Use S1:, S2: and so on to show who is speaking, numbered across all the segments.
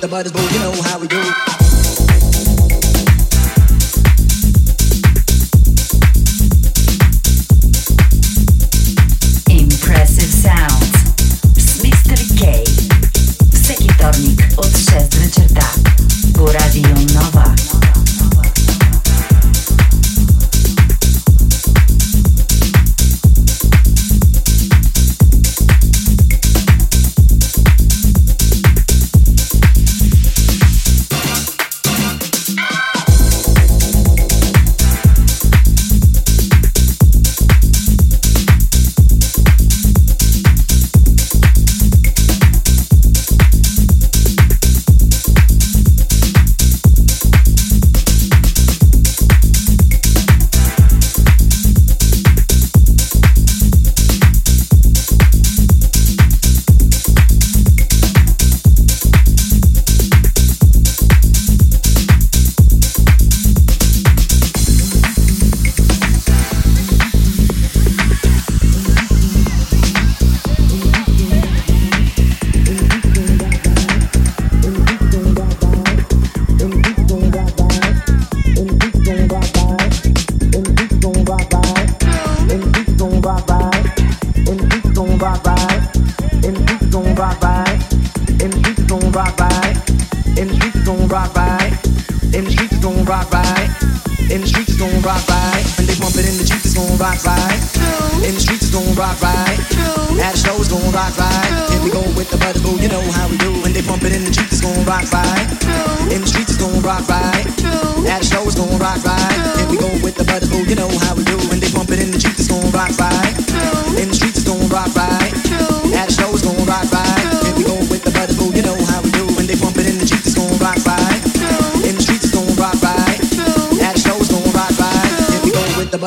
S1: the butters, boo, you know how
S2: we do.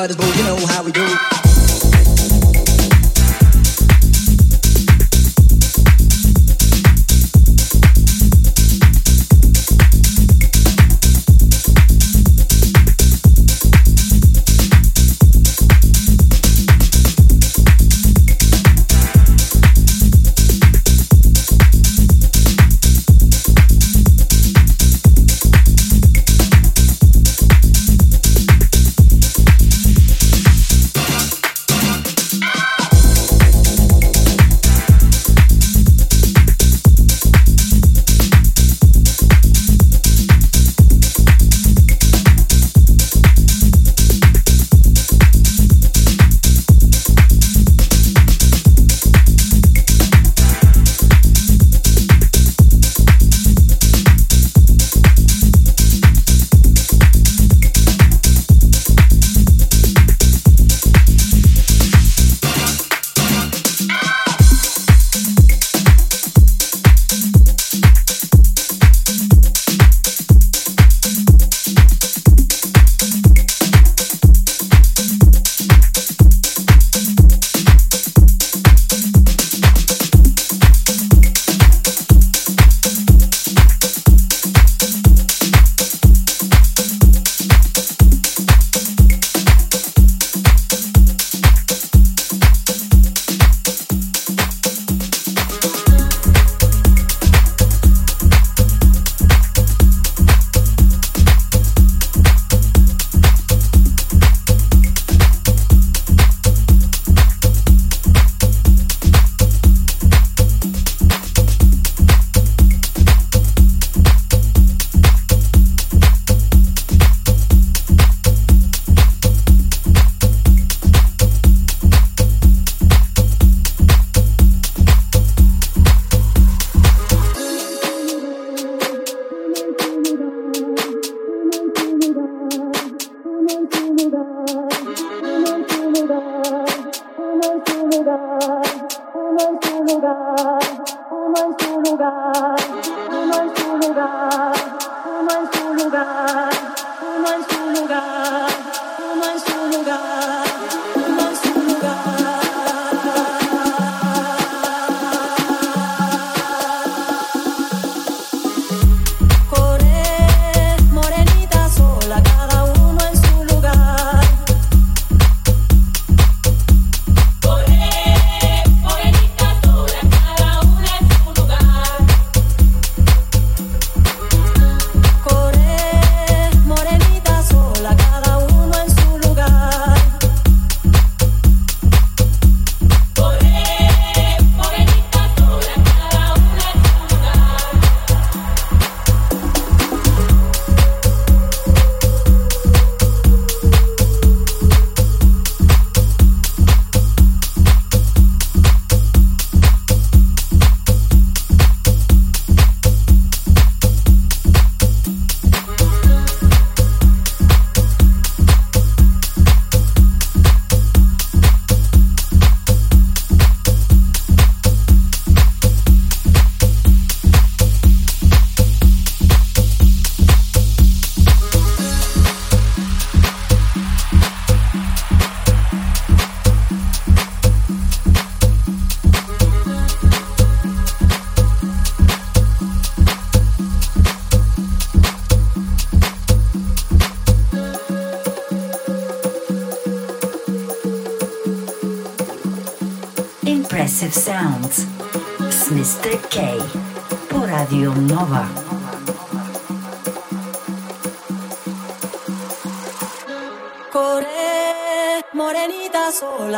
S3: might as well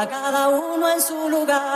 S3: cada uno en su lugar.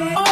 S3: Impressive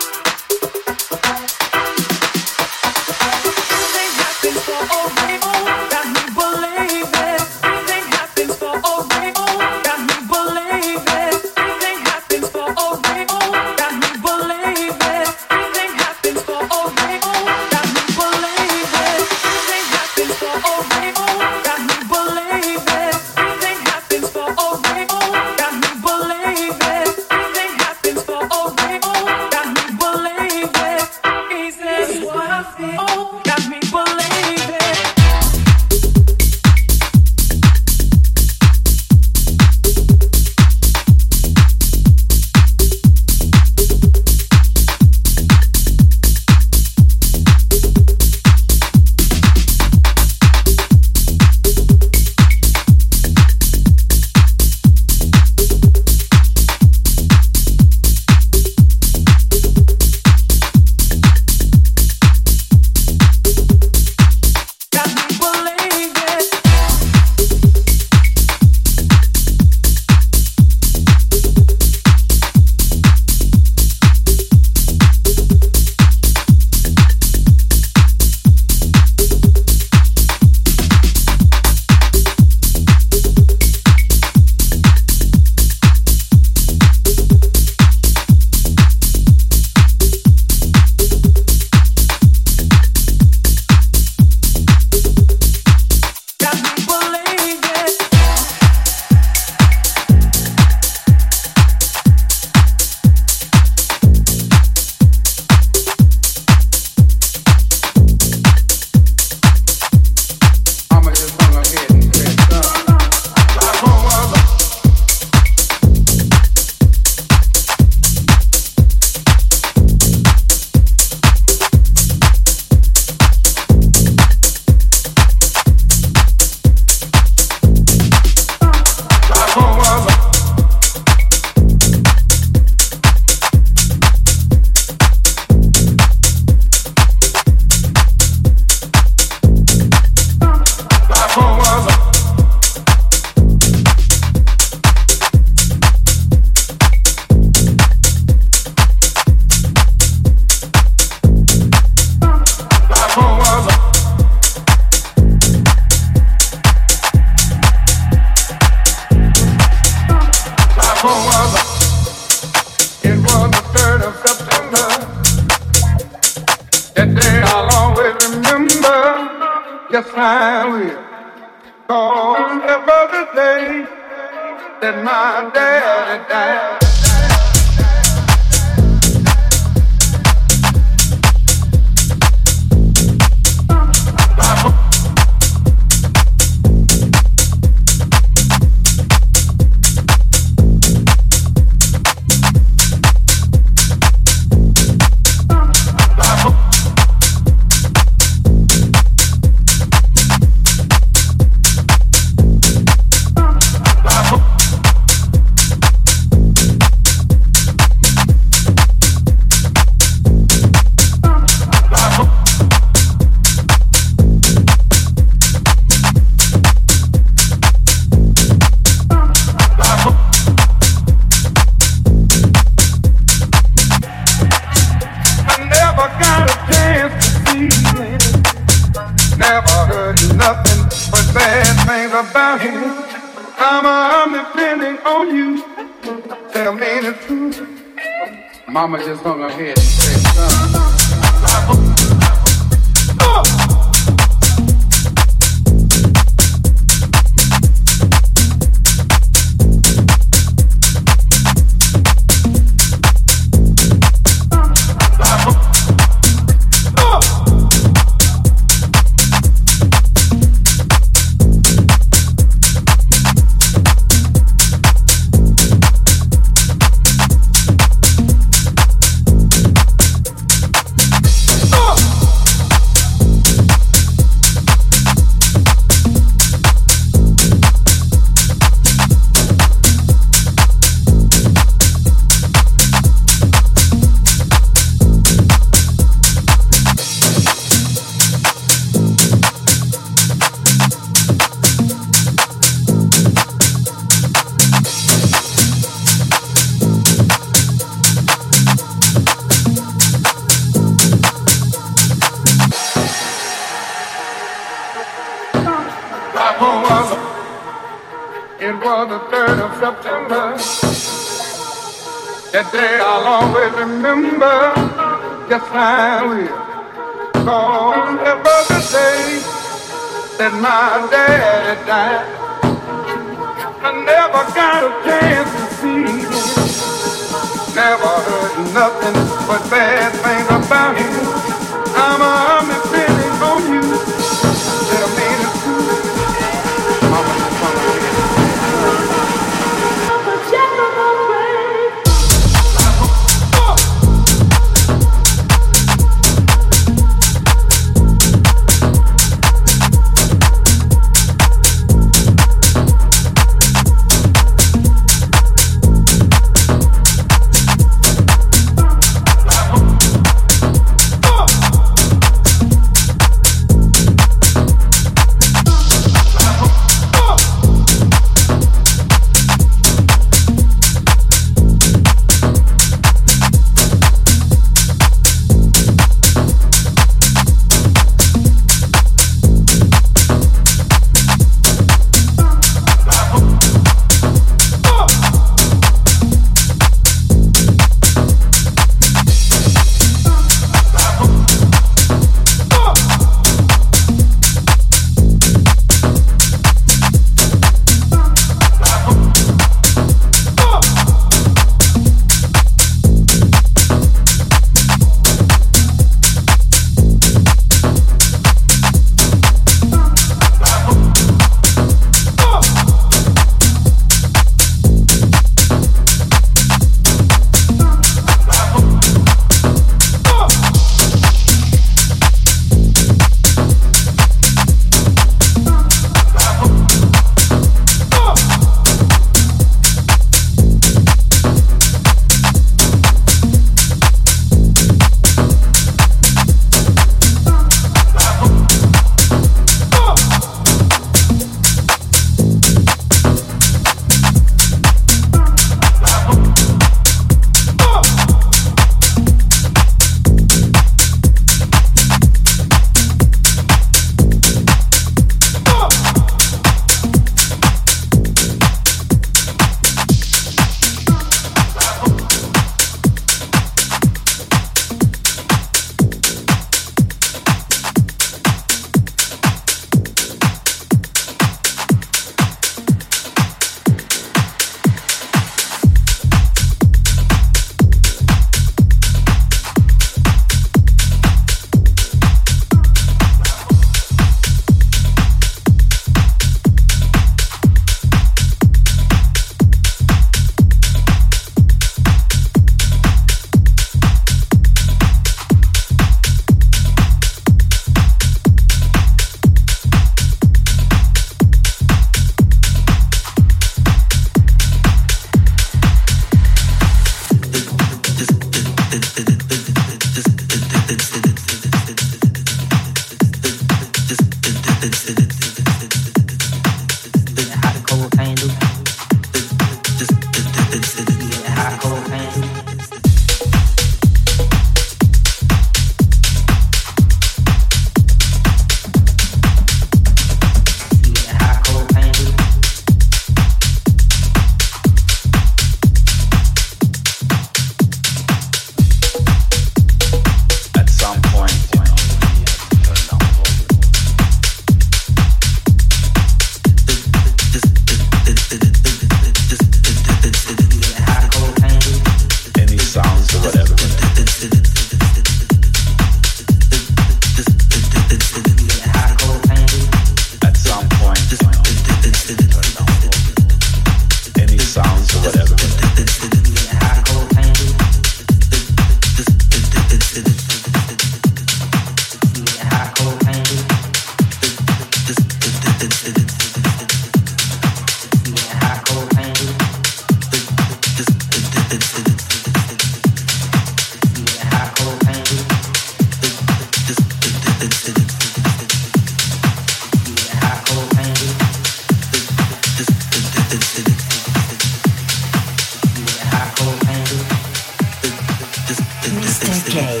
S3: Mr. K.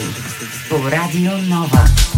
S4: for
S5: K.